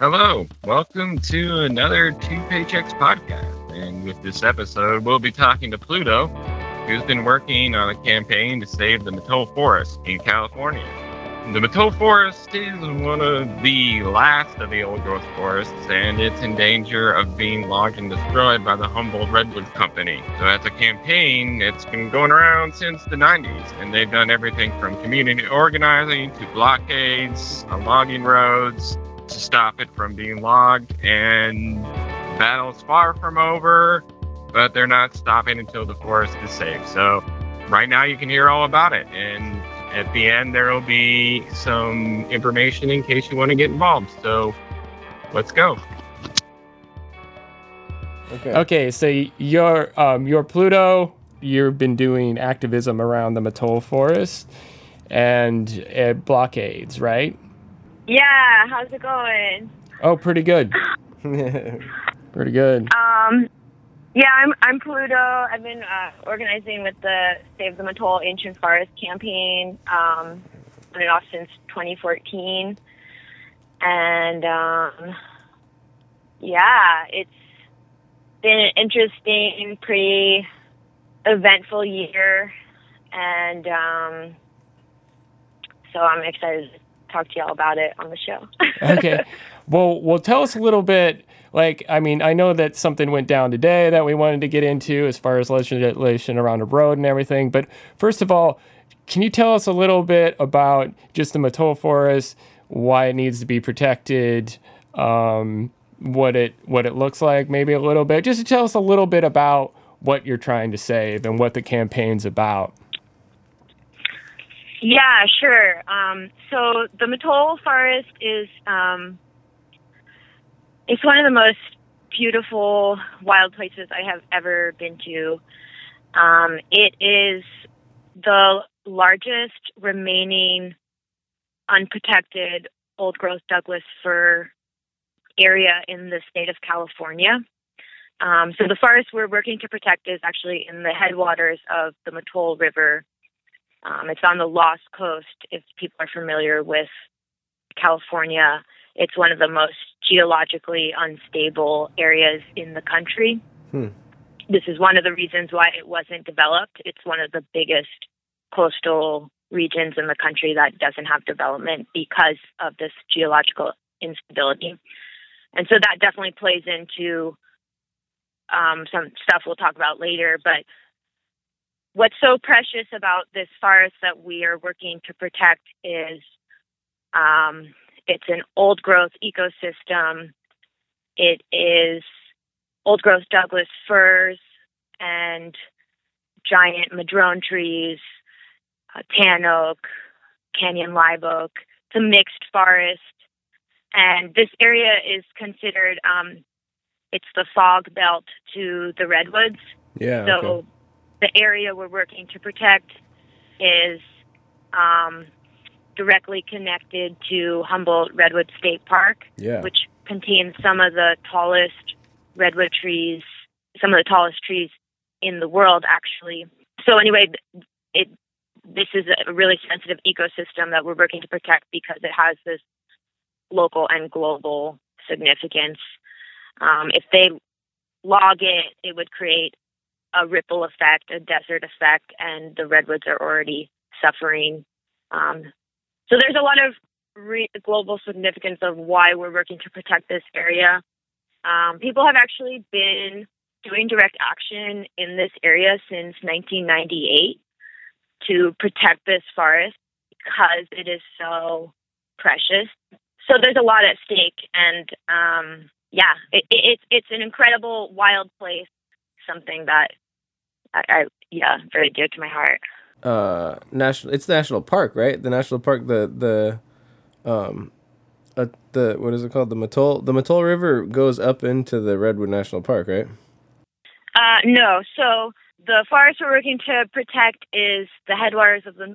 Hello, welcome to another Two Paychecks podcast. And with this episode, we'll be talking to Pluto, who's been working on a campaign to save the Mattole Forest in California. The Mattole Forest is one of the last of the old growth forests, and it's in danger of being logged and destroyed by the Humboldt Redwood Company. So, as a campaign, it's been going around since the 90s, and they've done everything from community organizing to blockades on logging roads to stop it from being logged. And battle's far from over, but they're not stopping until the forest is safe. So, right now, you can hear all about it. And at the end, there will be some information in case you want to get involved. So, let's go. Okay. Okay, so you're um, you're Pluto. You've been doing activism around the Mattole Forest and uh, blockades, right? Yeah. How's it going? Oh, pretty good. pretty good. Um, yeah, I'm I'm Pluto. I've been uh, organizing with the Save the Mattole Ancient Forest campaign um, on and off since 2014, and um, yeah, it's been an interesting, pretty eventful year, and um, so I'm excited talk to y'all about it on the show. okay, well, well, tell us a little bit like i mean i know that something went down today that we wanted to get into as far as legislation around the road and everything but first of all can you tell us a little bit about just the mattole forest why it needs to be protected um, what it what it looks like maybe a little bit? Just to tell us a little bit about what you're trying to save and what the campaign's about yeah sure um, so the mattole forest is um, it's one of the most beautiful wild places I have ever been to. Um, it is the largest remaining unprotected old growth Douglas fir area in the state of California. Um, so the forest we're working to protect is actually in the headwaters of the Mattole River. Um, it's on the Lost Coast. If people are familiar with California, it's one of the most geologically unstable areas in the country. Hmm. This is one of the reasons why it wasn't developed. It's one of the biggest coastal regions in the country that doesn't have development because of this geological instability. And so that definitely plays into um, some stuff we'll talk about later. But what's so precious about this forest that we are working to protect is um, it's an old growth ecosystem. It is old growth Douglas firs and giant madrone trees, uh, tan oak, canyon live oak. It's a mixed forest. And this area is considered, um, it's the fog belt to the redwoods. Yeah. So okay. The area we're working to protect is um, directly connected to Humboldt Redwood State Park, yeah. which contains some of the tallest redwood trees, some of the tallest trees in the world, actually. So anyway, it this is a really sensitive ecosystem that we're working to protect because it has this local and global significance. Um, if they log it, it would create a ripple effect, a desert effect, and the redwoods are already suffering um, so there's a lot of re- global significance of why we're working to protect this area. Um, people have actually been doing direct action in this area since 1998 to protect this forest because it is so precious. So there's a lot at stake, and um, yeah, it, it, it's it's an incredible wild place, something that I, I yeah very dear to my heart. Uh national it's national park right? The national park the the um uh, the what is it called? The Mattole the Mattole River goes up into the Redwood National Park right? Uh no. So the forest we're working to protect is the headwaters of the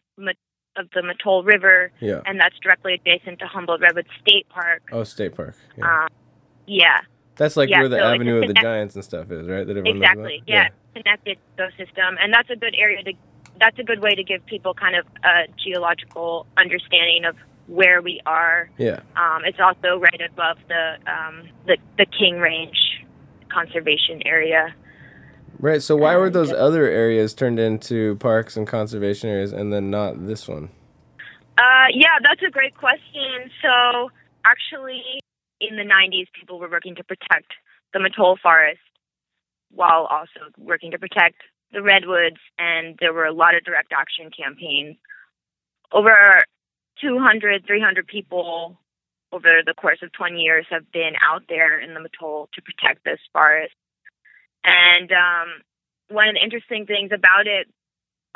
of the Mattole River. Yeah. And that's directly adjacent to Humboldt Redwood State Park. Oh state park yeah, um, yeah. That's like yeah, where the so avenue of the giants and stuff is right that everyone exactly yeah. yeah connected ecosystem and that's a good area to that's a good way to give people kind of a geological understanding of where we are. Yeah. Um, it's also right above the um, the the King Range conservation area. Right. So why were those And- other areas turned into parks and conservation areas and then not this one? Uh, yeah, that's a great question. So, actually, in the 90s, people were working to protect the Mattole forest while also working to protect the redwoods, and there were a lot of direct action campaigns. Over 200, 300 people over the course of 20 years have been out there in the Mattole to protect this forest. And um, one of the interesting things about it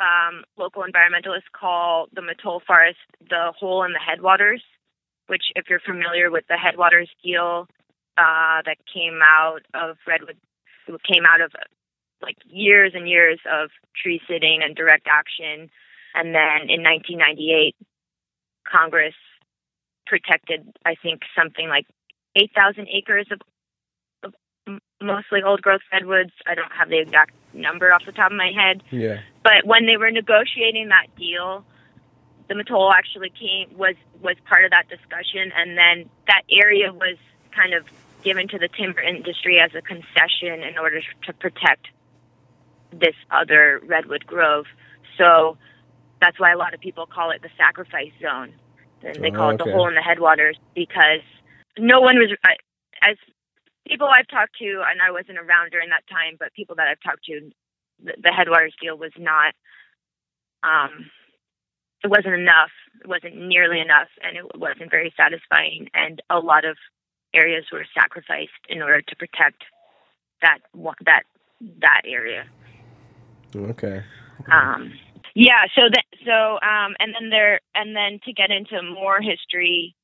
um, local environmentalists call the Mattole Forest the hole in the headwaters, which, if you're familiar with the headwaters deal uh, that came out of Redwood, came out of like years and years of tree sitting and direct action. And then in 1998, Congress protected, I think, something like 8,000 acres of, of mostly old growth redwoods. I don't have the exact number off the top of my head. Yeah. But when they were negotiating that deal, the Mattole actually came was was part of that discussion, and then that area was kind of given to the timber industry as a concession in order to protect this other redwood grove. So that's why a lot of people call it the sacrifice zone, and they call Oh, it the hole in the headwaters because no one was I- as people I've talked to, and I wasn't around during that time, but people that I've talked to the, the headwaters deal was not um it wasn't enough it wasn't nearly enough and it wasn't very satisfying and a lot of areas were sacrificed in order to protect that that that area Okay. um yeah so that so um and then there and then to get into more history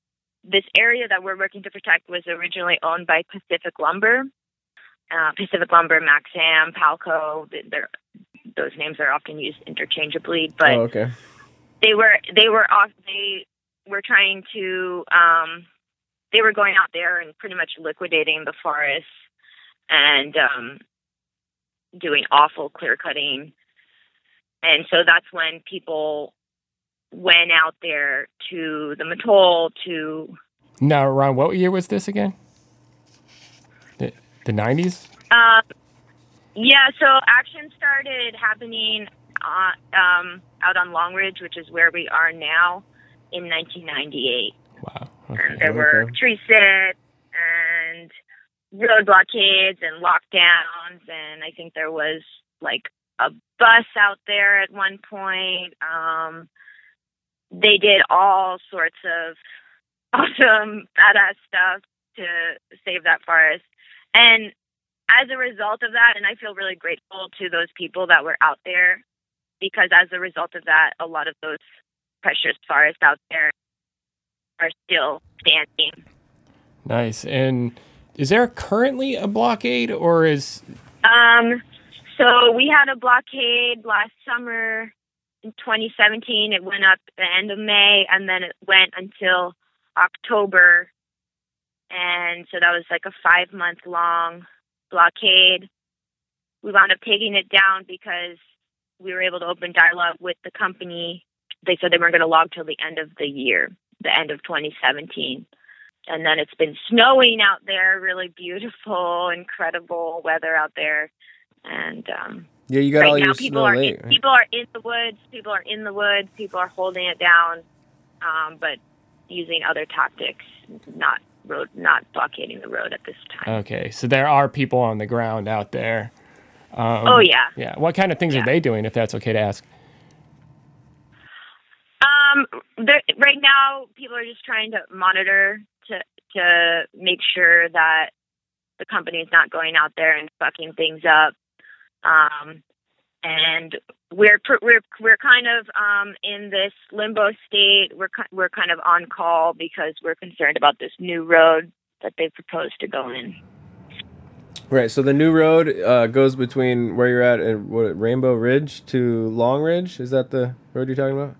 this area that we're working to protect was originally owned by Pacific Lumber uh, Pacific Lumber, Maxxam, Palco. those names are often used interchangeably, but oh, okay. They were they were off. They were trying to. Um, they were going out there and pretty much liquidating the forests and um, doing awful clear cutting, and so that's when people went out there to the Mattole to Now, Ron, what year was this again? The the nineties. Um, yeah, so action started happening uh, um, out on Long Ridge, which is where we are now, in 1998. Wow. And Okay. there were tree sits and road blockades and lockdowns, and I think there was like a bus out there at one point. Um, they did all sorts of awesome, badass stuff to save that forest. And as a result of that, and I feel really grateful to those people that were out there because as a result of that, a lot of those precious forests out there are still standing. Nice. And is there currently a blockade, or is Um, so we had a blockade last summer in 2017. It went up the end of May, and then it went until October. And so that was like a five month long blockade. We wound up taking it down because we were able to open dialogue with the company. They said they weren't going to log till the end of the year, the end of 2017 and then it's been snowing out there really beautiful incredible weather out there and um Yeah, you got all right now your people snow are late. in, people are in the woods people are in the woods people are holding it down um but using other tactics not road not blockading the road at this time okay? So there are people on the ground out there. Um, oh yeah Yeah. What kind of things Yeah. are they doing, if that's okay to ask? Um, right now, people are just trying to monitor to to make sure that the company is not going out there and fucking things up. Um, and we're we're we're kind of um, in this limbo state. We're we're kind of on call because we're concerned about this new road that they proposed to go in. Right. So the new road uh, goes between where you're at and what Rainbow Ridge to Long Ridge. Is that the road you're talking about?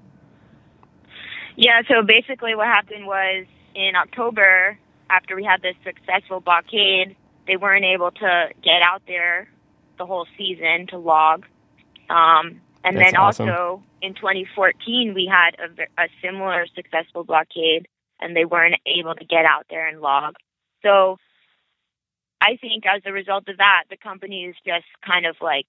Yeah, so basically what happened was in October, after we had this successful blockade, they weren't able to get out there the whole season to log. Um, And That's then awesome. also in 2014, we had a, a similar successful blockade, and they weren't able to get out there and log. So I think as a result of that, the company is just kind of like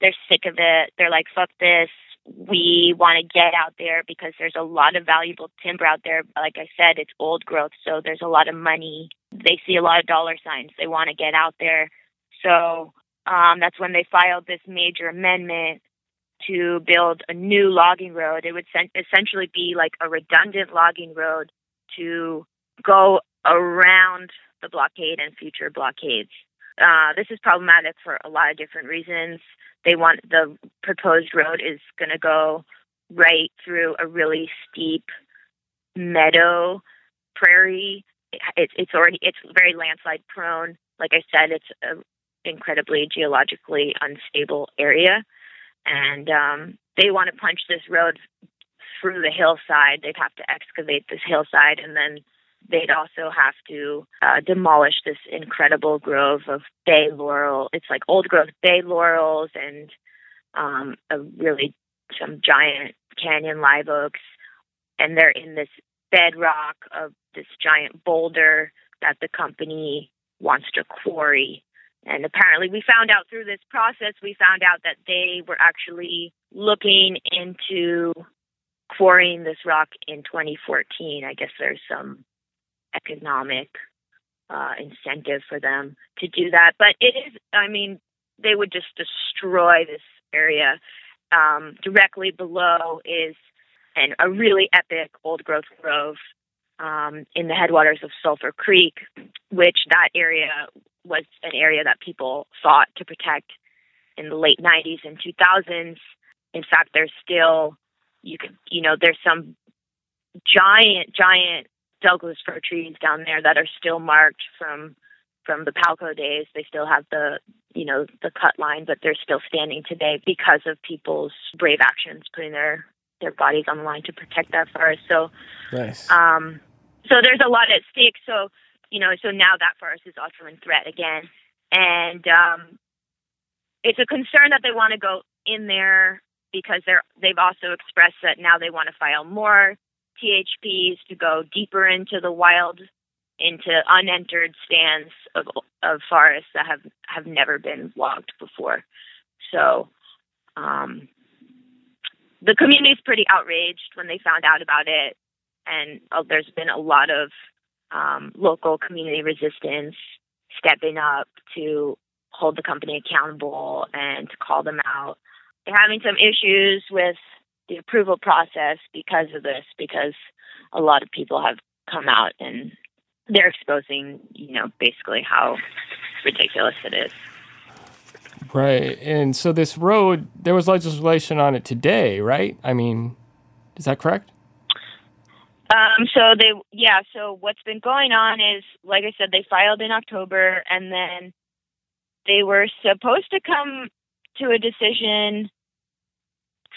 they're sick of it. They're like, fuck this. We want to get out there because there's a lot of valuable timber out there. Like I said, it's old growth, so there's a lot of money. They see a lot of dollar signs. They want to get out there. So um, that's when they filed this major amendment to build a new logging road. It would sen- essentially be like a redundant logging road to go around the blockade and future blockades. Uh, this is problematic for a lot of different reasons. They want the proposed road is going to go right through a really steep meadow prairie. It's it's already it's very landslide prone. Like I said, it's an incredibly geologically unstable area, and um, they want to punch this road through the hillside. They'd have to excavate this hillside, and then they'd also have to uh, demolish this incredible grove of bay laurel. It's like old growth bay laurels and um, a really some giant canyon live oaks, and they're in this bedrock of this giant boulder that the company wants to quarry. And apparently, we found out through this process, we found out that they were actually looking into quarrying this rock in 2014. I guess there's some economic uh, incentive for them to do that. But it is, I mean, they would just destroy this area. Um, directly below is an, a really epic old growth grove um, in the headwaters of Sulphur Creek, which that area was an area that people fought to protect in the late 90s and 2000s. In fact, there's still, you could, you know, there's some giant, giant Douglas fir trees down there that are still marked from from the Palco days. They still have the you know the cut line, but they're still standing today because of people's brave actions, putting their their bodies on the line to protect that forest. So, Nice. um, so there's a lot at stake. So you know, so now that forest is also in threat again, and um, it's a concern that they want to go in there because they're they've also expressed that now they want to file more THPs to go deeper into the wild, into unentered stands of of forests that have have never been logged before. So, um, the community is pretty outraged when they found out about it, and uh, there's been a lot of um, local community resistance stepping up to hold the company accountable and to call them out. They're having some issues with the approval process because of this, because a lot of people have come out and they're exposing, you know, basically how ridiculous it is. Right. And so this road, there was legislation on it today, right? I mean, is that correct? Um, so they, yeah. So what's been going on is, like I said, they filed in October, and then they were supposed to come to a decision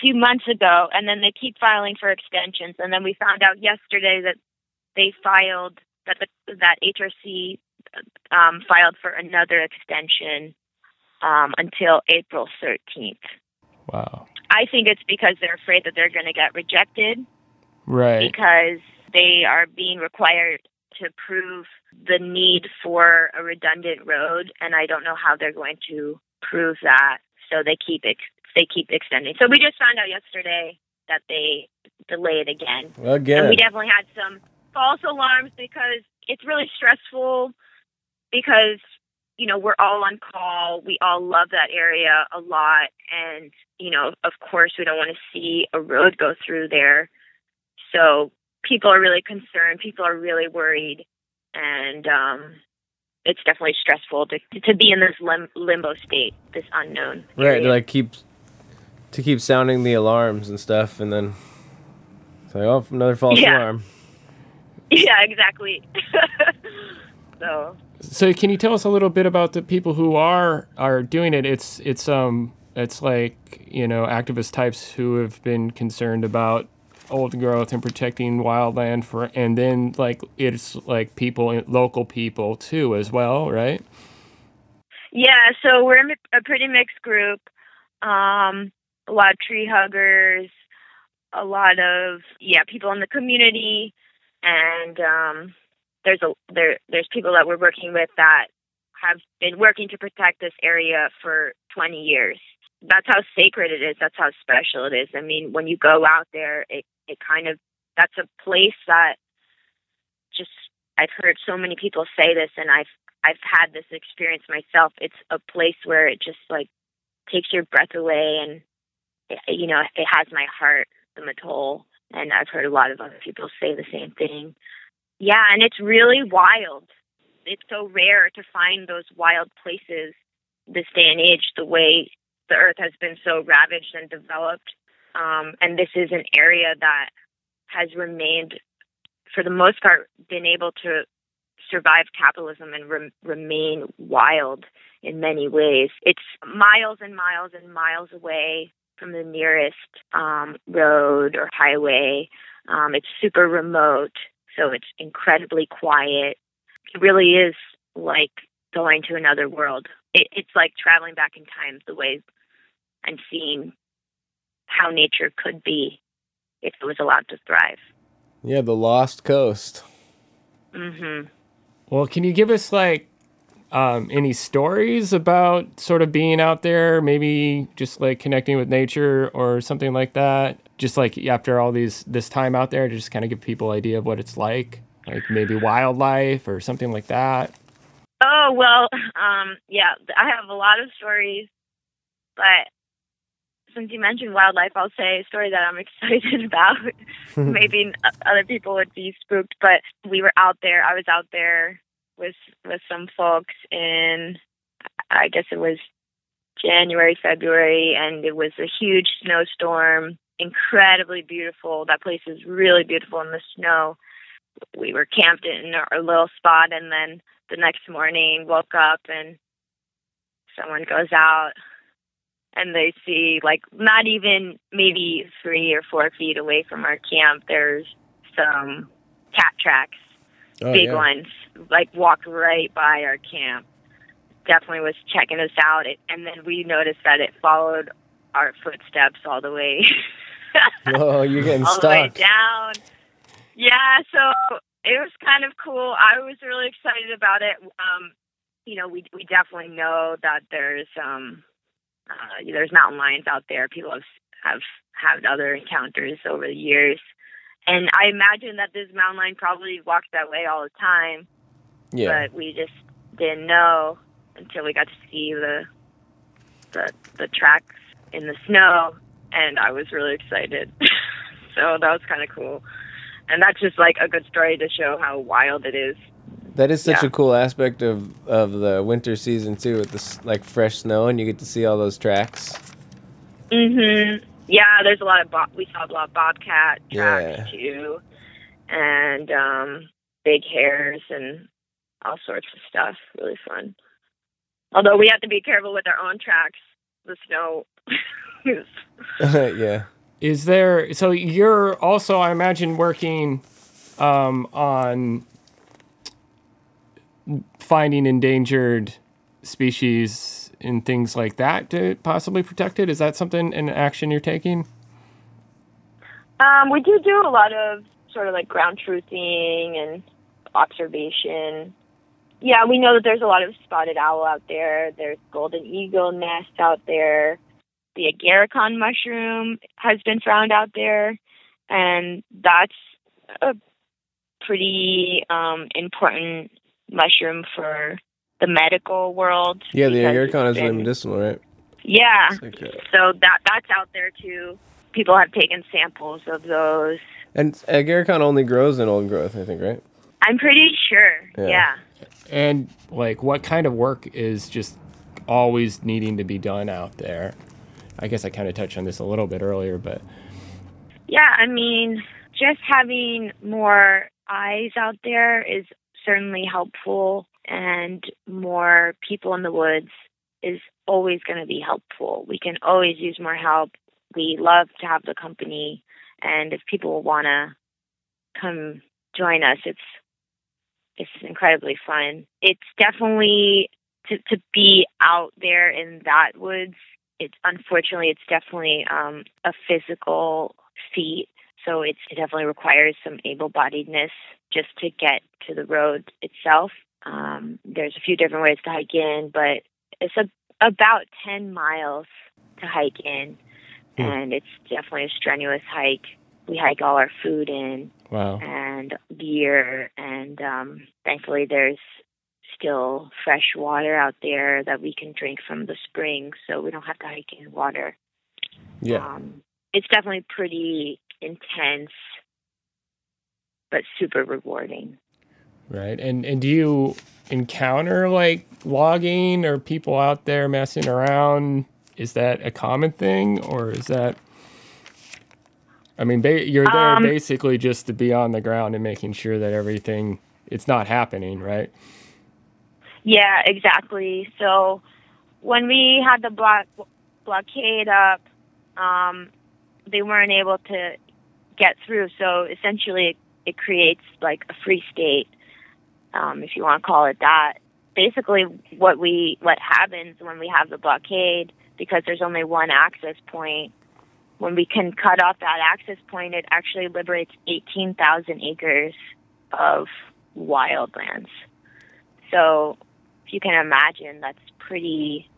few months ago, and then they keep filing for extensions. And then we found out yesterday that they filed that the that HRC um, filed for another extension um, until April 13th. Wow. I think it's because they're afraid that they're going to get rejected Right. because they are being required to prove the need for a redundant road, and I don't know how they're going to prove that. So they keep ex- they keep extending. So we just found out yesterday that they delayed again, Again. and we definitely had some false alarms because it's really stressful because you know we're all on call. We all love that area a lot. And you know of course we don't want to see a road go through there. So people are really concerned. People are really worried. And um it's definitely stressful to to be in this lim- limbo state this unknown Right, area. to like keep to keep sounding the alarms and stuff, and then it's like, oh, another false Yeah. alarm. yeah exactly so So can you tell us a little bit about the people who are are doing it? It's it's um it's like you know activist types who have been concerned about old growth and protecting wildland for, and then like it's like people, local people too as well, right? Yeah, so we're a pretty mixed group. Um, a lot of tree huggers, a lot of yeah people in the community, and um, there's a there there's people that we're working with that have been working to protect this area for 20 years. That's how sacred it is. That's how special it is. I mean, when you go out there, it it kind of that's a place that just I've heard so many people say this, and I've I've had this experience myself. It's a place where it just like takes your breath away, and it, you know it has my heart. The Mattole, and I've heard a lot of other people say the same thing. Yeah, and it's really wild. It's so rare to find those wild places this day and age. The way the earth has been so ravaged and developed, um, and this is an area that has remained, for the most part, been able to survive capitalism and re- remain wild in many ways. It's miles and miles and miles away from the nearest um, road or highway. Um, it's super remote, so it's incredibly quiet. It really is like going to another world. It, it's like traveling back in time the way I'm seeing how nature could be if it was allowed to thrive. Yeah, the Lost Coast. hmm Well, can you give us like um, any stories about sort of being out there, maybe just like connecting with nature or something like that? Just like after all these this time out there, to just kind of give people idea of what it's like, like maybe wildlife or something like that. Oh well, um, yeah, I have a lot of stories, but since you mentioned wildlife, I'll say a story that I'm excited about. Maybe uh, other people would be spooked, but we were out there. I was out there with with some folks in, I guess it was January, February, and it was a huge snowstorm. Incredibly beautiful. That place is really beautiful in the snow. We were camped in our little spot, and then the next morning woke up and someone goes out and they see like not even maybe three or four feet away from our camp there's some cat tracks Oh, big yeah. ones like walked right by our camp. Definitely was checking us out it, and then we noticed that it followed our footsteps all the way. Oh, you're getting all the way down. Yeah so it was kind of cool. I was really excited about it. Um you know we we definitely know that there's um uh, there's mountain lions out there. People have have had other encounters over the years, and I imagine that this mountain lion probably walks that way all the time. Yeah. But we just didn't know until we got to see the the the tracks in the snow, and I was really excited. so that was kind of cool, and that's just like a good story to show how wild it is. That is such Yeah. a cool aspect of, of the winter season too, with this like fresh snow, and you get to see all those tracks. Mhm. Yeah, there's a lot of bob- we saw a lot of bobcat tracks Yeah. too, and um, big hares and all sorts of stuff. Really fun. Although we have to be careful with our own tracks. The snow. yeah. Is there so you're also I imagine working um, on finding endangered species and things like that to possibly protect it? Is that something an action you're taking? um, we do do a lot of sort of like ground truthing and observation. Yeah, we know that there's a lot of spotted owl out there. There's golden eagle nests out there. The agarikon mushroom has been found out there, and that's a pretty um, important mushroom for the medical world. Yeah, the because agarikon is really been- medicinal, right? Yeah, It's like, uh, so that that's out there too. People have taken samples of those. and agarikon only grows in old growth, I think, right? I'm pretty sure. Yeah. yeah. And like what kind of work is just always needing to be done out there? I guess I kind of touched on this a little bit earlier, but Yeah, I mean, just having more eyes out there is certainly helpful, and more people in the woods is always going to be helpful. We can always use more help. We love to have the company, and if people want to come join us, it's it's incredibly fun. It's definitely to to be out there in that woods it's unfortunately it's definitely um, a physical feat. So it's, it definitely requires some able-bodiedness just to get to the road itself. Um, there's a few different ways to hike in, but it's a, about 10 miles to hike in, Hmm. and it's definitely a strenuous hike. We hike all our food in Wow. and beer, and um, thankfully there's still fresh water out there that we can drink from the spring, so we don't have to hike in water. Yeah. Um, it's definitely pretty intense, but super rewarding. Right. And and do you encounter like logging or people out there messing around? Is that a common thing or is that I mean, ba- you're there Um, basically just to be on the ground and making sure that everything it's not happening, right? Yeah, exactly. So when we had the block blockade up, um, they weren't able to get through. So essentially, it, it creates like a free state, um, if you want to call it that. Basically, what we what happens when we have the blockade, because there's only one access point. When we can cut off that access point, it actually liberates 18,000 acres of wildlands. So if you can imagine, that's pretty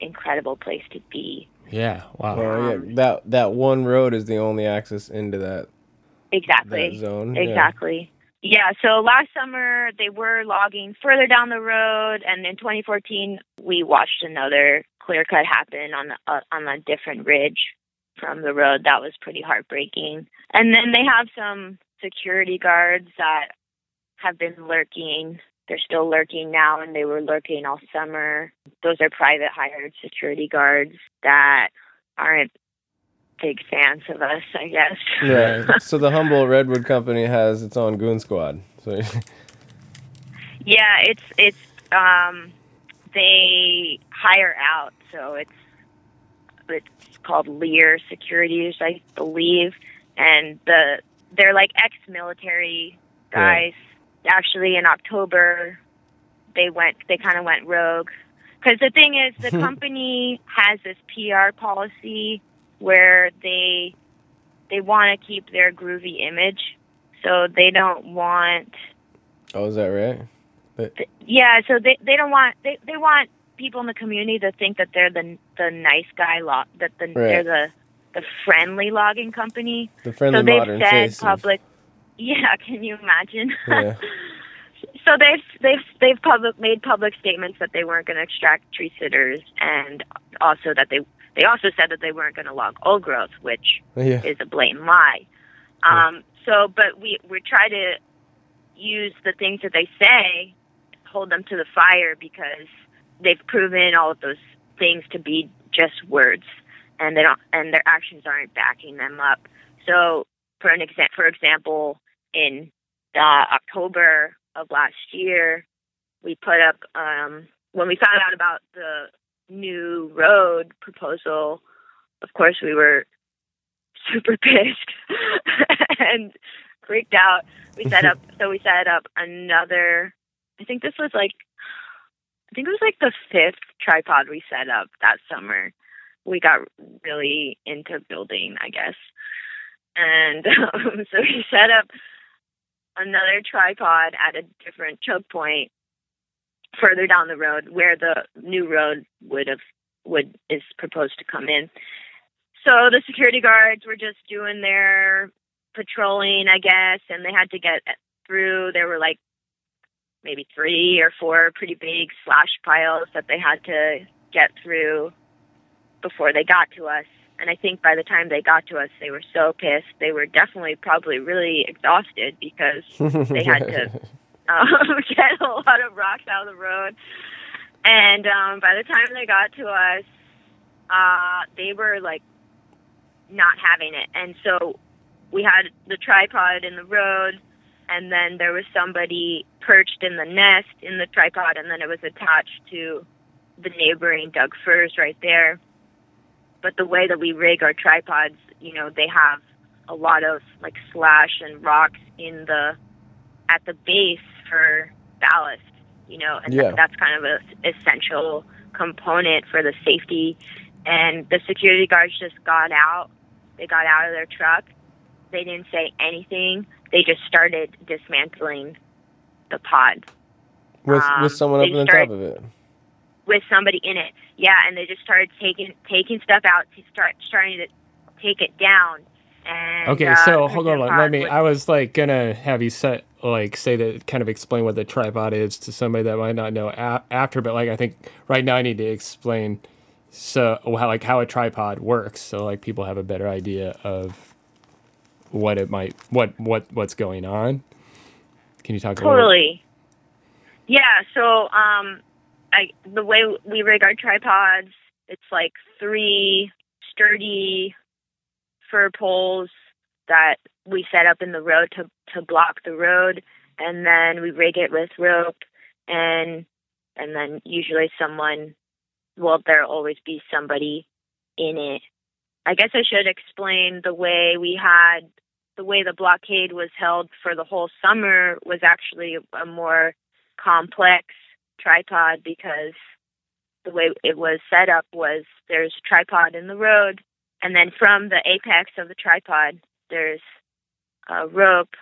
incredible place to be. Yeah. Wow. Well, yeah, Um, that that one road is the only access into that Exactly. that zone. Yeah. Exactly. Yeah. So last summer they were logging further down the road, and in 2014 we watched another clear cut happen on the, uh, on a different ridge from the road. That was pretty heartbreaking. And then they have some security guards that have been lurking. They're still lurking now, and they were lurking all summer. Those are private hired security guards that aren't big fans of us, I guess. Right. so the Humboldt Redwood Company has its own goon squad. So Yeah, it's it's um they hire out, so it's it's called Lear Securities, I believe, and the they're like ex-military guys. Actually, in October, they went they kind of went rogue because the thing is, the company has this PR policy where they they want to keep their groovy image, so they don't want Oh, is that right? yeah, so they they don't want they they want people in the community to think that they're the the nice guy log that the they're the the friendly logging company. The friendly so they've modern said face. of- public. Yeah, can you imagine? Yeah. so they've they've they've public made public statements that they weren't going to extract tree sitters, and also that they they also said that they weren't going to log old growth, which yeah. is a blatant lie. Um, so, but we we try to use the things that they say, hold them to the fire because they've proven all of those things to be just words, and they don't and their actions aren't backing them up. So, for an exa- for example, in uh, October of last year, we put up um, when we found out about the new road proposal. Of course, we were super pissed and freaked out. We set up so we set up another I think this was like I think it was like the fifth tripod we set up that summer. We got really into building, I guess. And um, so we set up another tripod at a different choke point further down the road where the new road would have would is proposed to come in. So the security guards were just doing their patrolling, I guess, and they had to get through. There were like maybe three or four pretty big slash piles that they had to get through before they got to us. And I think by the time they got to us, they were so pissed. They were definitely probably really exhausted because they had to um, get a lot of rocks out of the road. And um, by the time they got to us, uh, they were like not having it. And so we had the tripod in the road, and then there was somebody perched in the nest in the tripod, and then it was attached to the neighboring Doug firs right there. But the way that we rig our tripods, you know, they have a lot of like slash and rocks in the at the base for ballast, you know, and Yeah. that, that's kind of a essential component for the safety and the security guards just got out. They got out of their truck. They didn't say anything. They just started dismantling the pod With Um, with someone up on the top of it. with somebody in it. Yeah, and they just started taking taking stuff out to start starting to take it down. And Okay, uh, so hold on. Let me. I was like gonna have you set like say that kind of explain what the tripod is to somebody that might not know a- after, but like I think right now I need to explain so how like how a tripod works, so like people have a better idea of what it might what what what's going on. Can you talk a little? Totally. Yeah. So, um, I the way we rig our tripods, it's like three sturdy fir poles that we set up in the road to to block the road, and then we rig it with rope, and and then usually someone, well, there'll always be somebody in it. I guess I should explain the way we had the way the blockade was held for the whole summer was actually a more complex tripod because the way it was set up was there's a tripod in the road and then from the apex of the tripod there's a rope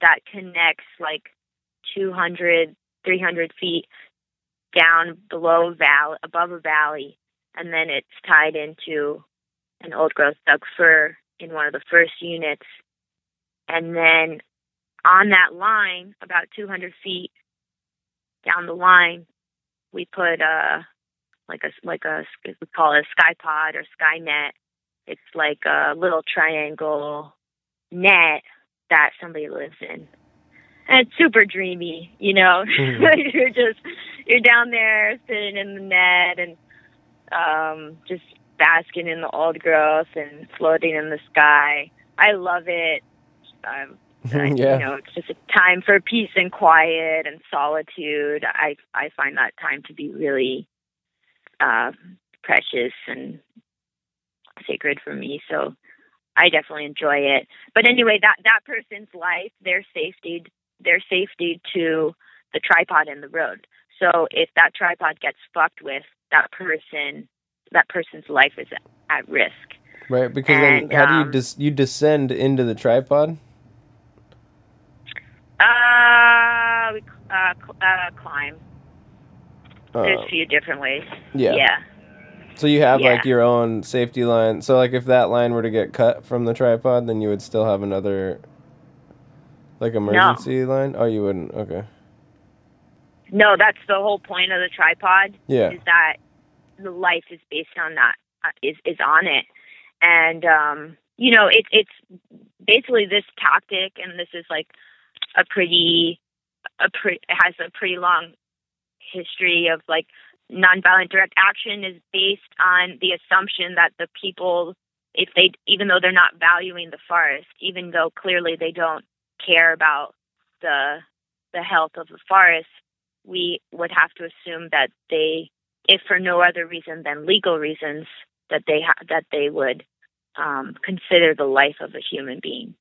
that connects like 200 300 feet down below a valley above a valley and then it's tied into an old growth Doug fir in one of the first units. And then on that line, about 200 feet down the line, we put a like a like a we call it a sky pod or sky net. It's like a little triangle net that somebody lives in. And it's super dreamy, you know. Mhm. you're just you're down there sitting in the net and um just basking in the old growth and floating in the sky. I love it. Um, yeah. You know, it's just a time for peace and quiet and solitude. I I find that time to be really uh, precious and sacred for me. So I definitely enjoy it. But anyway, that that person's life, their safety, their safety to the tripod in the road. So if that tripod gets fucked with, that person, that person's life is at, risk. Right, because then And, how do you um, des- you descend into the tripod? Uh, we uh, uh, climb. There's Uh, a few different ways. yeah. Yeah. So you have like your own safety line. So like if that line were to get cut from the tripod, then you would still have another like emergency line. Oh, you wouldn't. Okay. No, that's the whole point of the tripod. Yeah. Is that the life is based on that uh, is is on it, and um, you know it's it's basically this tactic, and this is like a pretty a pre- has a pretty long history of like nonviolent direct action is based on the assumption that the people if they even though they're not valuing the forest even though clearly they don't care about the the health of the forest we would have to assume that they if for no other reason than legal reasons that they ha- that they would um, consider the life of a human being.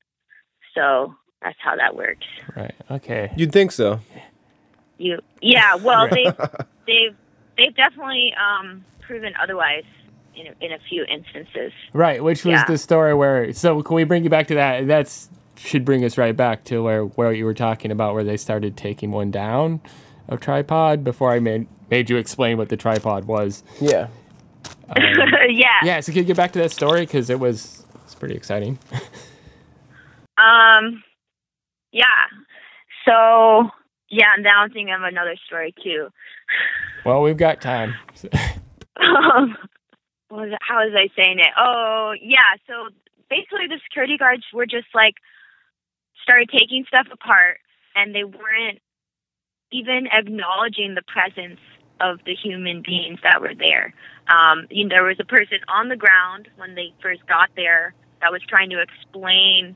So that's how that works Right. Okay. You'd think so. you yeah well they they've they've definitely um, proven otherwise in a, in a few instances. Right, which was Yeah. the story where. So can we bring you back to that? That's should bring us right back to where where you were talking about where they started taking one down, a tripod. Before I made made you explain what the tripod was. Yeah. Um, yeah. yeah. So can you get back to that story because it was it's pretty exciting. Um. Yeah. So yeah, and now I'm thinking of another story too. well, we've got time. um, what was how was I saying it? Oh, yeah. So basically, the security guards were just like started taking stuff apart, and they weren't even acknowledging the presence of the human beings that were there. Um, you know, there was a person on the ground when they first got there that was trying to explain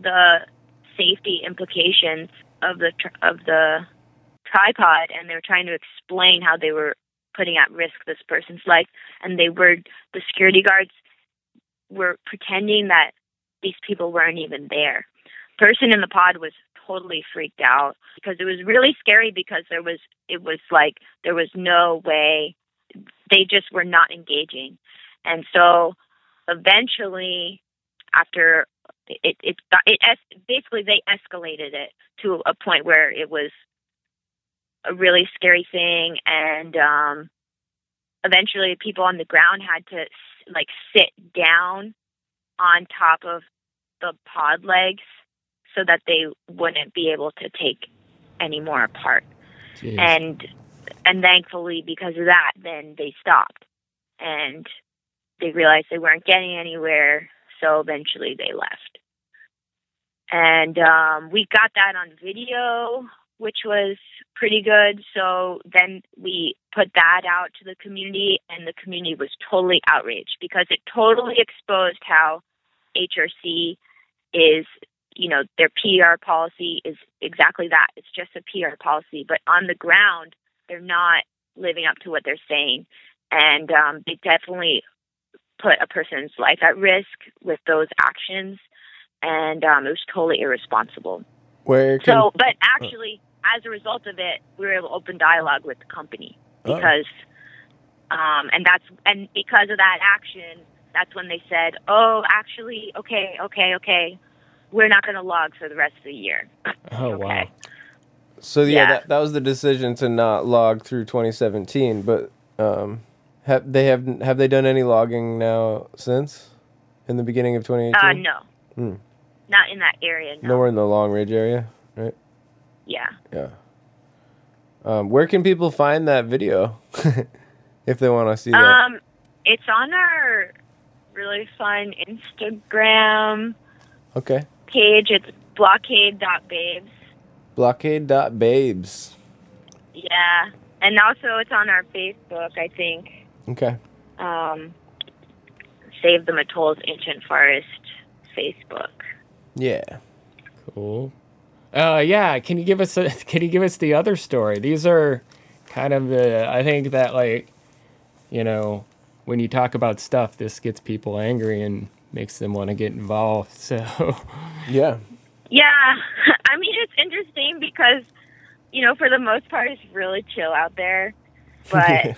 the safety implications of the of the tripod, and they were trying to explain how they were putting at risk this person's life and they were the security guards were pretending that these people weren't even there. Person in the pod was totally freaked out because it was really scary because there was it was like there was no way they just were not engaging. And so eventually, after it, it, it, it basically they escalated it to a point where it was a really scary thing, and um, eventually people on the ground had to like sit down on top of the pod legs so that they wouldn't be able to take any more apart. Jeez. And and thankfully because of that then they stopped and they realized they weren't getting anywhere so eventually they left. And um we got that on video which was pretty good. So then we put that out to the community, and the community was totally outraged because it totally exposed how HRC is, you know, their PR policy is exactly that. It's just a PR policy, but on the ground, they're not living up to what they're saying. And um, they definitely put a person's life at risk with those actions. And um, it was totally irresponsible. Where can, So, but actually, as a result of it, we were able to open dialogue with the company Oh. because, um, and that's and because of that action, that's when they said, "Oh, actually, okay, okay, okay, we're not going to log for the rest of the year." oh wow. So yeah, Yeah. That, that was the decision to not log through 2017. But um, have they have have they done any logging now since in the beginning of 2018? Uh, no, Hmm. not in that area. No. Nowhere in the Long Ridge area, right? Yeah. Yeah. Um, where can people find that video if they want to see that? Um, it's on our really fun Instagram Okay. page. It's blockade.babes. Blockade.babes. Yeah, and also it's on our Facebook. I think. Okay. um, Save the Mattole's Ancient Forest Facebook. Yeah. Cool. Uh, yeah. Can you give us a, Can you give us the other story? These are kind of the. I think that like, you know, when you talk about stuff, this gets people angry and makes them want to get involved. So, Yeah. Yeah, I mean it's interesting because you know for the most part it's really chill out there, but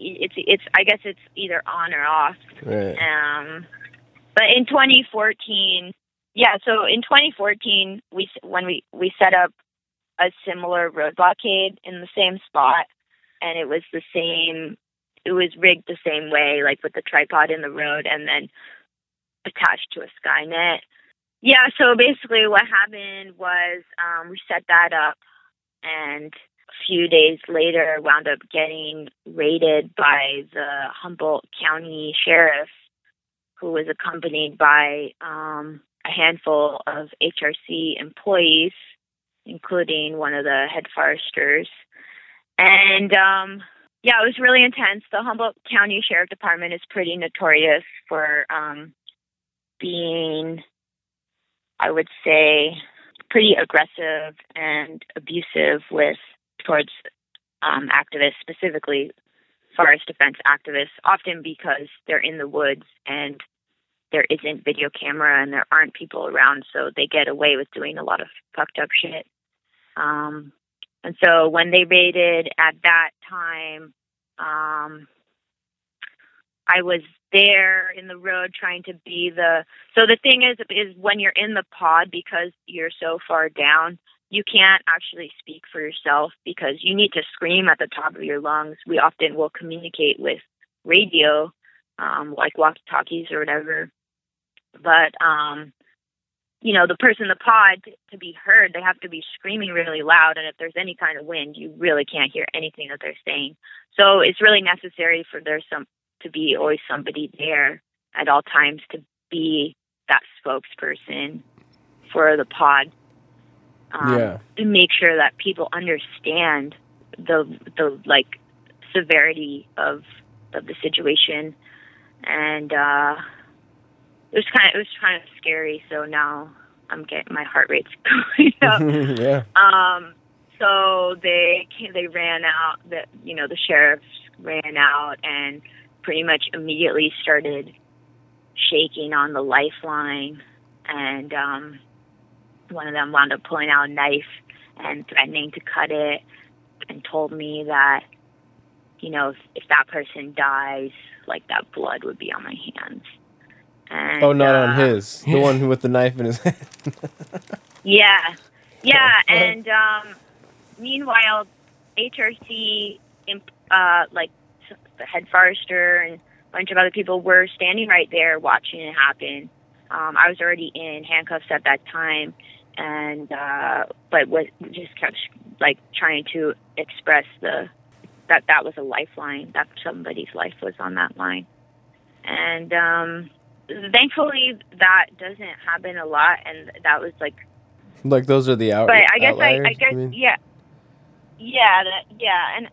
it's it's I guess it's either on or off. right. Um, but in 2014, yeah. So in 2014, we when we we set up a similar road blockade in the same spot, and it was the same. It was rigged the same way, like with the tripod in the road, and then attached to a Skynet. Yeah. So basically, what happened was um, we set that up, and few days later, wound up getting raided by the Humboldt County Sheriff who was accompanied by um, a handful of HRC employees, including one of the head foresters. And um, yeah, it was really intense. The Humboldt County Sheriff Department is pretty notorious for um, being, I would say, pretty aggressive and abusive with towards um, activists, specifically forest defense activists, often because they're in the woods and there isn't video camera and there aren't people around, so they get away with doing a lot of fucked up shit. Um, and so when they raided at that time, um, I was there in the road trying to be the. So the thing is, is when you're in the pod because you're so far down, you can't actually speak for yourself because you need to scream at the top of your lungs. We often will communicate with radio, um, like walkie talkies or whatever. But, um, you know, the person in the pod, to be heard, they have to be screaming really loud. And if there's any kind of wind, you really can't hear anything that they're saying. So it's really necessary for there some to be always somebody there at all times to be that spokesperson for the pod um, Yeah. to make sure that people understand the the like severity of of the situation and uh it was kind of it was kind of scary so now i'm getting my heart rate's going up yeah. um so they came, they ran out the you know the sheriffs ran out and pretty much immediately started shaking on the lifeline and um one of them wound up pulling out a knife and threatening to cut it and told me that you know if, if that person dies like that blood would be on my hands. And, Oh, not on uh, his. The one with the knife in his hand. Yeah, yeah, Oh, and um, meanwhile, HRC, imp- uh, like the head forester and a bunch of other people were standing right there watching it happen. Um, I was already in handcuffs at that time, and uh, but was just kept like trying to express the that that was a lifeline that somebody's life was on that line, and um, thankfully that doesn't happen a lot, and that was like like those are the out. but I guess I, I guess yeah, yeah, that, yeah, and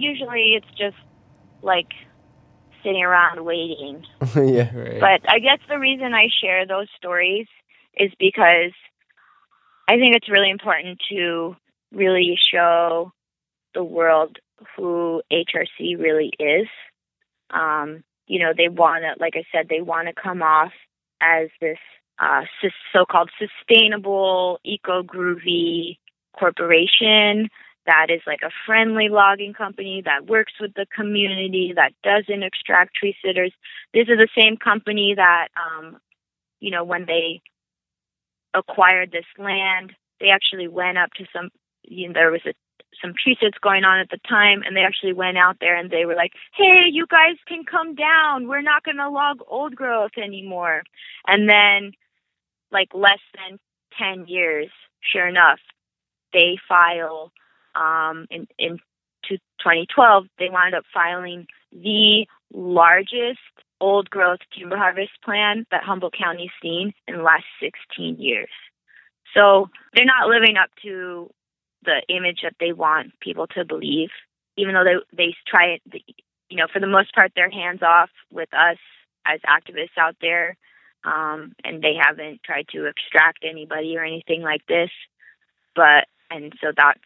usually it's just like sitting around waiting. yeah. Right. But I guess the reason I share those stories is because I think it's really important to really show the world who HRC really is. Um, you know, they want to, like I said, they want to come off as this uh, so-called sustainable, eco-groovy corporation that is like a friendly logging company that works with the community, that doesn't extract tree sitters. This is the same company that, um, you know, when they acquired this land, they actually went up to some, you know, there was a some sits going on at the time and they actually went out there and they were like, Hey, you guys can come down. We're not gonna log old growth anymore and then like less than ten years, sure enough, they file um in in 2012 they wound up filing the largest old growth timber harvest plan that Humboldt County's seen in the last 16 years. So they're not living up to the image that they want people to believe, even though they they try. You know, for the most part, they're hands off with us as activists out there, um, and they haven't tried to extract anybody or anything like this. But and so that's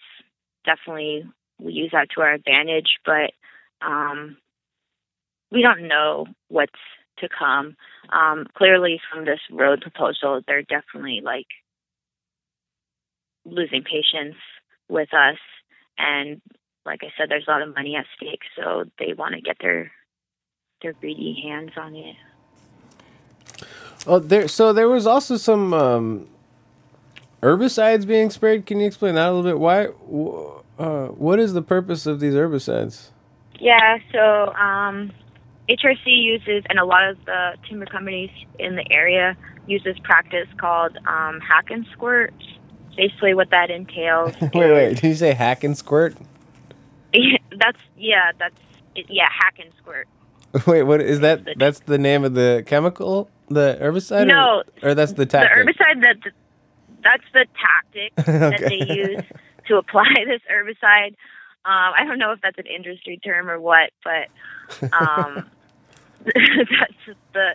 definitely we use that to our advantage, but um, we don't know what's to come. Um, clearly, from this road proposal, they're definitely like losing patience with us, and like I said, there's a lot of money at stake, so they want to get their their greedy hands on it. Oh, there. So there was also some um, herbicides being sprayed. Can you explain that a little bit? Why? Uh, what is the purpose of these herbicides? Yeah, so um, HRC uses, and a lot of the timber companies in the area use this practice called um, hack and squirt. Basically, what that entails. wait, wait. Did you say hack and squirt? that's yeah, that's yeah, hack and squirt. Wait, what is that? That's the name of the chemical, the herbicide. No, or, or that's the tactic. The herbicide that that's the tactic that they use to apply this herbicide. Um, I don't know if that's an industry term or what, but um, that's the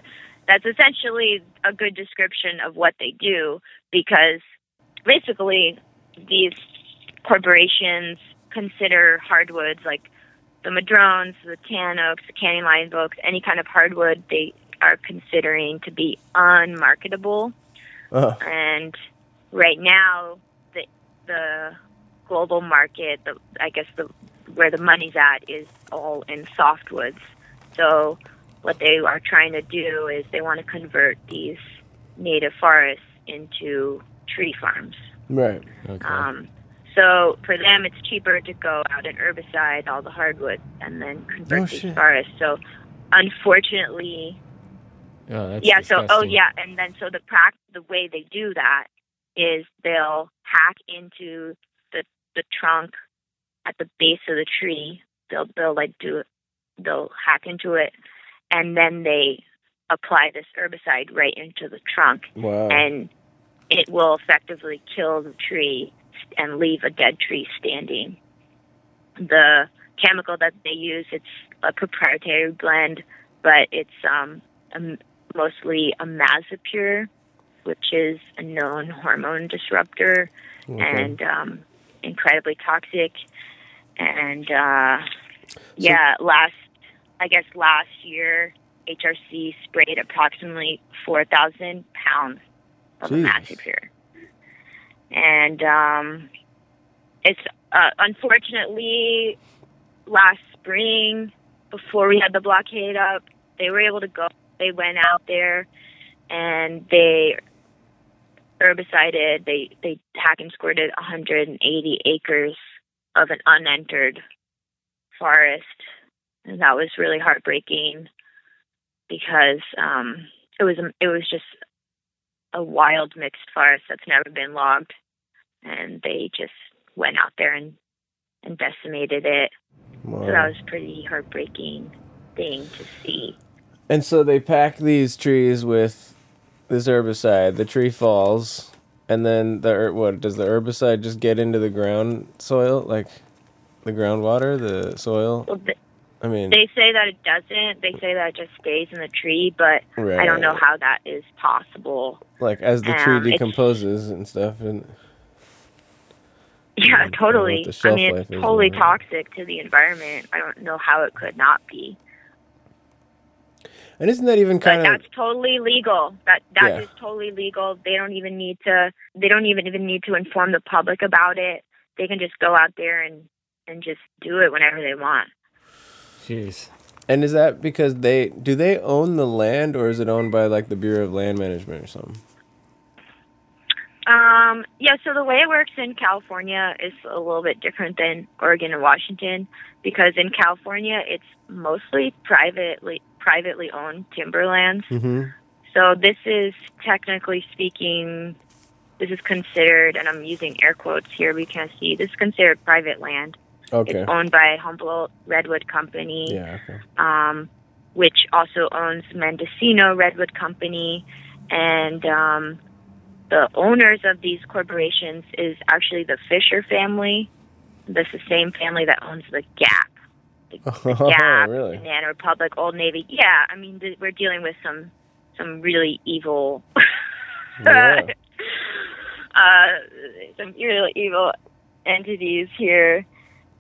that's essentially a good description of what they do because basically these corporations consider hardwoods like the madrones, the tan oaks, the canyon live oaks, any kind of hardwood they are considering to be unmarketable. Oh, And right now, the the global market, the I guess the where the money's at is all in softwoods. So what they are trying to do is they want to convert these native forests into tree farms. right. Okay. Um, so for them, it's cheaper to go out and herbicide all the hardwood and then convert Oh, these shit. forests. So unfortunately, oh, that's yeah. So oh yeah, and then so the prac the way they do that is they'll hack into the the trunk at the base of the tree. They'll they'll like do it. They'll hack into it, and then they apply this herbicide right into the trunk, Wow. and it will effectively kill the tree and leave a dead tree standing. The chemical that they use it's a proprietary blend, but it's um a, mostly imazapyr, which is a known hormone disruptor Okay. and um, incredibly toxic. And uh, yeah, last I guess last year HRC sprayed approximately four thousand pounds of Jesus. imazapyr, and um, it's uh, unfortunately last spring before we had the blockade up, they were able to go. They went out there and they herbicided. They they hack and squirted 180 acres of an unentered forest, and that was really heartbreaking because um, it was it was just a wild mixed forest that's never been logged, and they just went out there and and decimated it. Wow. So that was a pretty heartbreaking thing to see. And so they pack these trees with this herbicide. The tree falls, and then the what does the herbicide just get into the ground soil, like the groundwater, the soil? Well, th- I mean, they say that it doesn't. They say that it just stays in the tree, but I don't know how that is possible. like as the tree um, it's- decomposes and stuff, and Yeah, know totally. I mean, it's totally toxic to the environment. I don't know how it could not be. and isn't that even But kind of that's totally legal. That that Yeah. is totally legal. They don't even need to. They don't even even need to inform the public about it. They can just go out there and and just do it whenever they want. Jeez. and is that because they do they own the land or is it owned by like the Bureau of Land Management or something? Um, yeah, so the way it works in California is a little bit different than Oregon and Washington because in California it's mostly privately privately owned timberlands. Mm-hmm. So this is technically speaking this is considered and I'm using air quotes here we can't see this is considered private land. Okay. It's owned by Humboldt Redwood Company Yeah. Okay. um, which also owns Mendocino Redwood Company, and um, the owners of these corporations is actually the Fisher family. That's the same family that owns the Gap, the Oh, Gap, really? Banana Republic, Old Navy. Yeah, I mean th- we're dealing with some some really evil, Yeah. uh, some really evil entities here,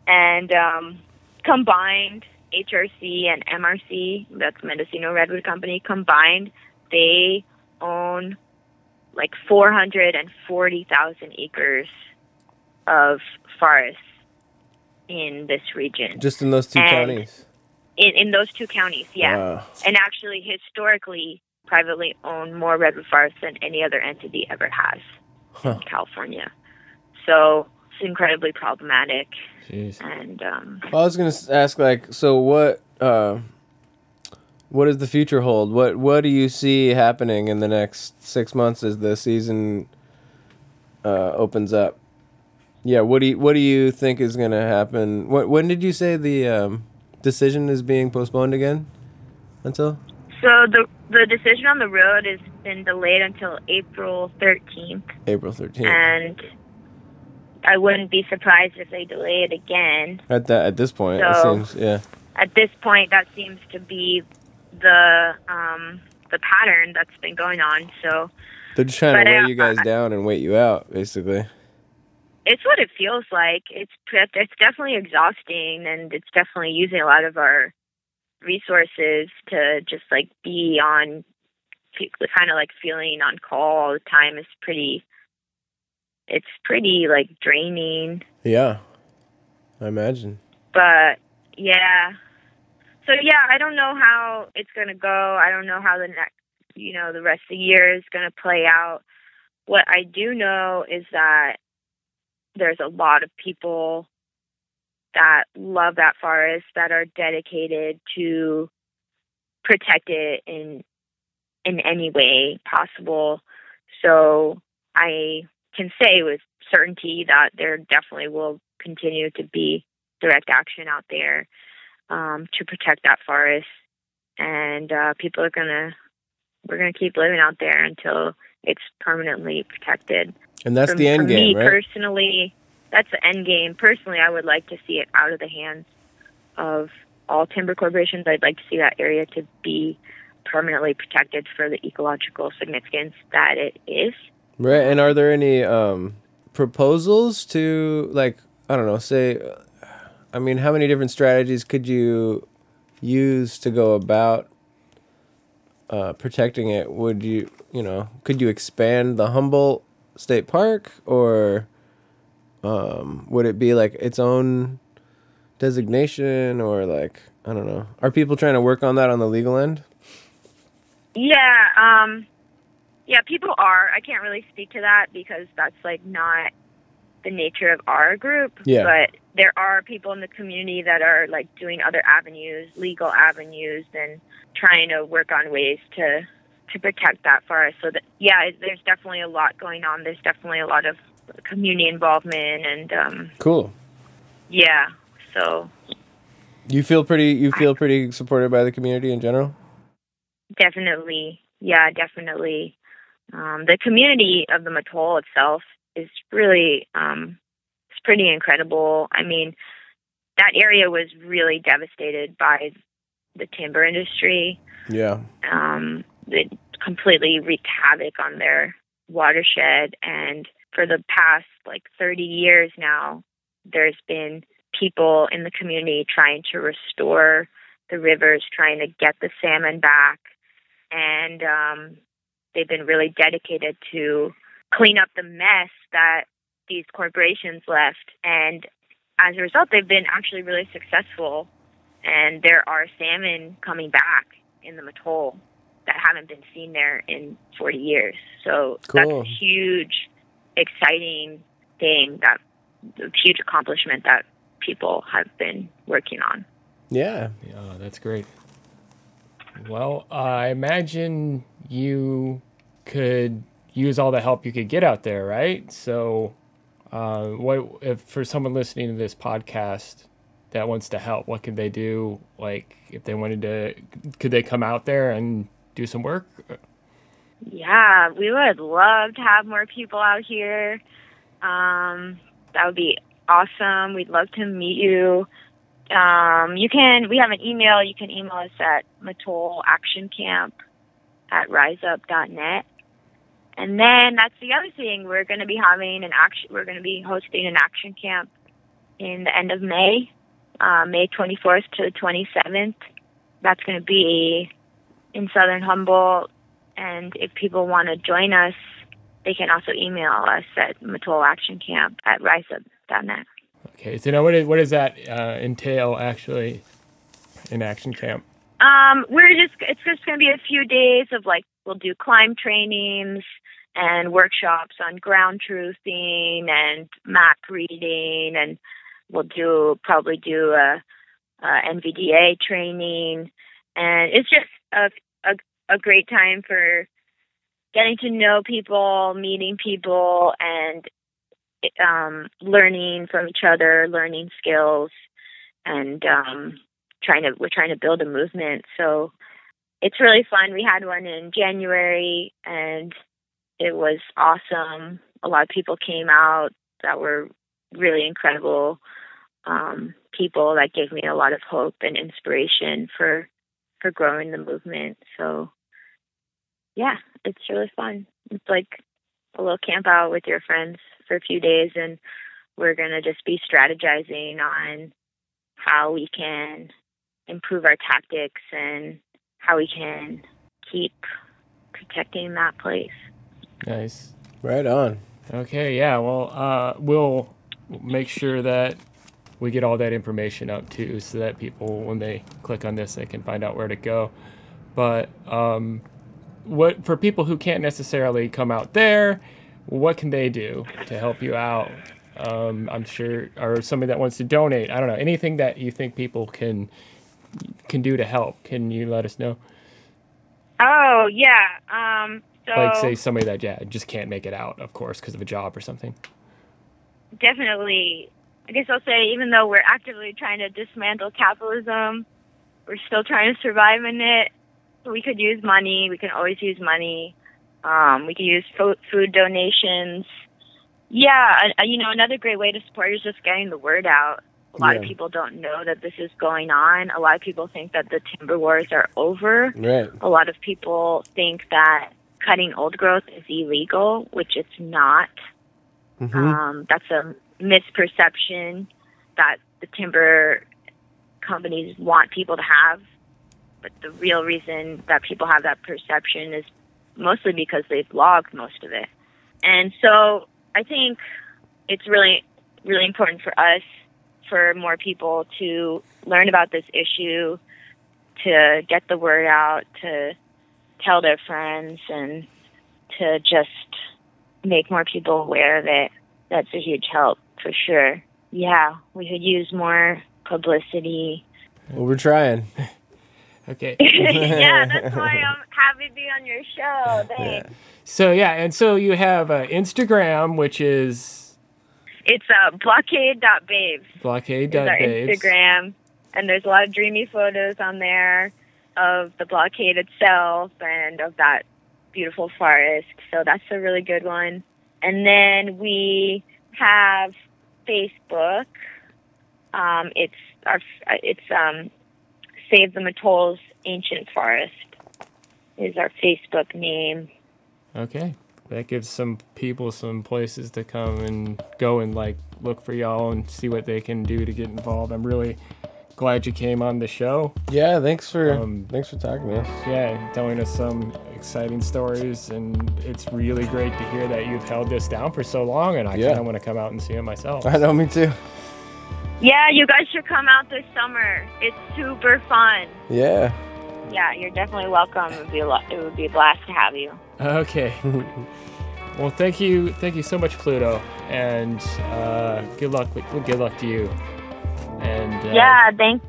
and um, combined HRC and MRC, that's Mendocino Redwood Company, combined, they own like 440,000 acres of forests in this region. Just in those two And- counties. In, in those two counties, yeah. Wow. And actually, historically, privately owned more redwood forests than any other entity ever has Huh. in California. So incredibly problematic. Jeez. And um, Well, I was gonna ask, like, so what? Uh, what does the future hold? What What do you see happening in the next six months as the season uh, opens up? Yeah. What do you What do you think is gonna happen? What When did you say the um, decision is being postponed again? Until So the the decision on the road has been delayed until April 13th, April thirteenth. and I wouldn't be surprised if they delay it again. At that At this point, it So- seems. Yeah. At this point, that seems to be the um, the pattern that's been going on. So They're just trying to weigh you guys I- down and wait you out, basically. it's what it feels like. It's it's definitely exhausting, and it's definitely using a lot of our resources to just like be on, kind of like feeling on call all the time is pretty. It's pretty like draining, Yeah. I imagine. but yeah. So yeah, I don't know how it's gonna go. I don't know how the next, you know, the rest of the year is gonna play out. What I do know is that there's a lot of people that love that forest that are dedicated to protect it in in any way possible. So I can say with certainty that there definitely will continue to be direct action out there um, to protect that forest, and uh, people are gonna we're gonna keep living out there until it's permanently protected. And that's For- the end for game, me right? personally, that's the end game. Personally, I would like to see it out of the hands of all timber corporations. I'd like to see that area to be permanently protected for the ecological significance that it is. Right. And are there any um, proposals to, like, I don't know, say, I mean, how many different strategies could you use to go about uh, protecting it? Would you, you know, could you expand the Humboldt State Park or um, would it be like its own designation or like, I don't know. Are people trying to work on that on the legal end? Yeah, um, yeah, people are. I can't really speak to that because that's like not the nature of our group. Yeah. But there are people in the community that are like doing other avenues, legal avenues, and trying to work on ways to to protect that for us. So that yeah, there's definitely a lot going on. There's definitely a lot of community involvement and um, Cool. yeah. So You feel pretty. You feel pretty supported by the community in general. Definitely. Yeah, definitely. Um, the community of the Mattole itself is really um, it's pretty incredible. I mean, that area was really devastated by the timber industry. Yeah. Um, it completely wreaked havoc on their watershed, and for the past like 30 years now, there's been people in the community trying to restore the rivers, trying to get the salmon back, and um, they've been really dedicated to clean up the mess that these corporations left. And as a result, they've been actually really successful, and there are salmon coming back in the Mattole that haven't been seen there in 40 years. So Cool. that's a huge, exciting thing that a huge accomplishment that people have been working on. Yeah. Yeah, that's great. Well, I imagine you could use all the help you could get out there, right? So, uh, what if for someone listening to this podcast that wants to help? What could they do? Like, if they wanted to, could they come out there and do some work? Yeah, we would love to have more people out here. Um, that would be awesome. We'd love to meet you. Um, you can, we have an email. You can email us at Mattole Action Camp at riseup.net. And then that's the other thing. We're going to be having an action, we're going to be hosting an action camp in the end of May, uh, May 24th to the 27th. That's going to be in Southern Humboldt. And if people want to join us, they can also email us at Mattole Action Camp at riseup.net. Okay, so now what, is, what does that uh, entail actually in action camp? Um, we're just it's just gonna be a few days of like we'll do climb trainings and workshops on ground truthing and map reading and we'll do probably do a, a NVDA training and it's just a, a a great time for getting to know people, meeting people and um learning from each other, learning skills and um trying to we're trying to build a movement. So it's really fun. We had one in January and it was awesome. A lot of people came out that were really incredible um, people that gave me a lot of hope and inspiration for for growing the movement. So yeah, it's really fun. It's like a little camp out with your friends for a few days and we're gonna just be strategizing on how we can improve our tactics and how we can keep protecting that place. Nice. Right on. Okay, yeah. Well, uh, we'll make sure that we get all that information up too, so that people, when they click on this, they can find out where to go. But um, what for people who can't necessarily come out there, what can they do to help you out? Um, I'm sure, or somebody that wants to donate. I don't know anything that you think people can can do to help. Can you let us know? Oh yeah. Um, so Like, say somebody that yeah just can't make it out, of course, because of a job or something. definitely, I guess I'll say even though we're actively trying to dismantle capitalism, we're still trying to survive in it. We could use money. We can always use money. Um, we could use fo- food donations. Yeah, uh, you know, another great way to support is just getting the word out. A lot of people don't know that this is going on. A lot of people think that the timber wars are over. Right. A lot of people think that cutting old growth is illegal, which it's not. hmm Um, that's a misperception that the timber companies want people to have. But the real reason that people have that perception is mostly because they've logged most of it. And so I think it's really, really important for us, for more people to learn about this issue, to get the word out, to tell their friends and to just make more people aware of it. That's a huge help for sure. Yeah, we could use more publicity. Well, we're trying. Okay. yeah, that's why I'm happy to be on your show. Thanks. So yeah, and so you have uh, Instagram, which is It's uh, blockade.babes. is our blockade.babes. Instagram, and there's a lot of dreamy photos on there of the blockade itself and of that beautiful forest. So that's a really good one. And then we have Facebook. Um, it's our it's um, Save the Mattole's Ancient Forest is our Facebook name. Okay. That gives some people some places to come and go and like look for y'all and see what they can do to get involved. I'm really glad you came on the show. Yeah, thanks for Um, thanks for talking to us. Yeah, telling us some exciting stories and it's really great to hear that you've held this down for so long and I Yeah. kind of want to come out and see it myself. I know, me too. Yeah, you guys should come out this summer. It's super fun. Yeah. Yeah, you're definitely welcome. It would be a lo- it would be a blast to have you. Okay. well, thank you, thank you so much, Pluto, and uh, good luck. Good luck to you and uh, Yeah, thanks.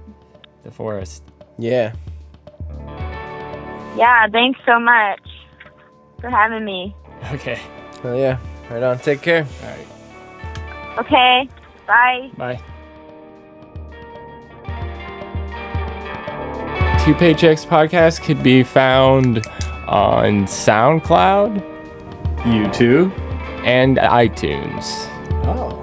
the forest. Yeah. Yeah, thanks so much for having me. Okay. Well, yeah. Right on. Take care. All right. Okay, bye. Bye. Two Paychecks podcast could be found on SoundCloud, YouTube, and iTunes. Oh.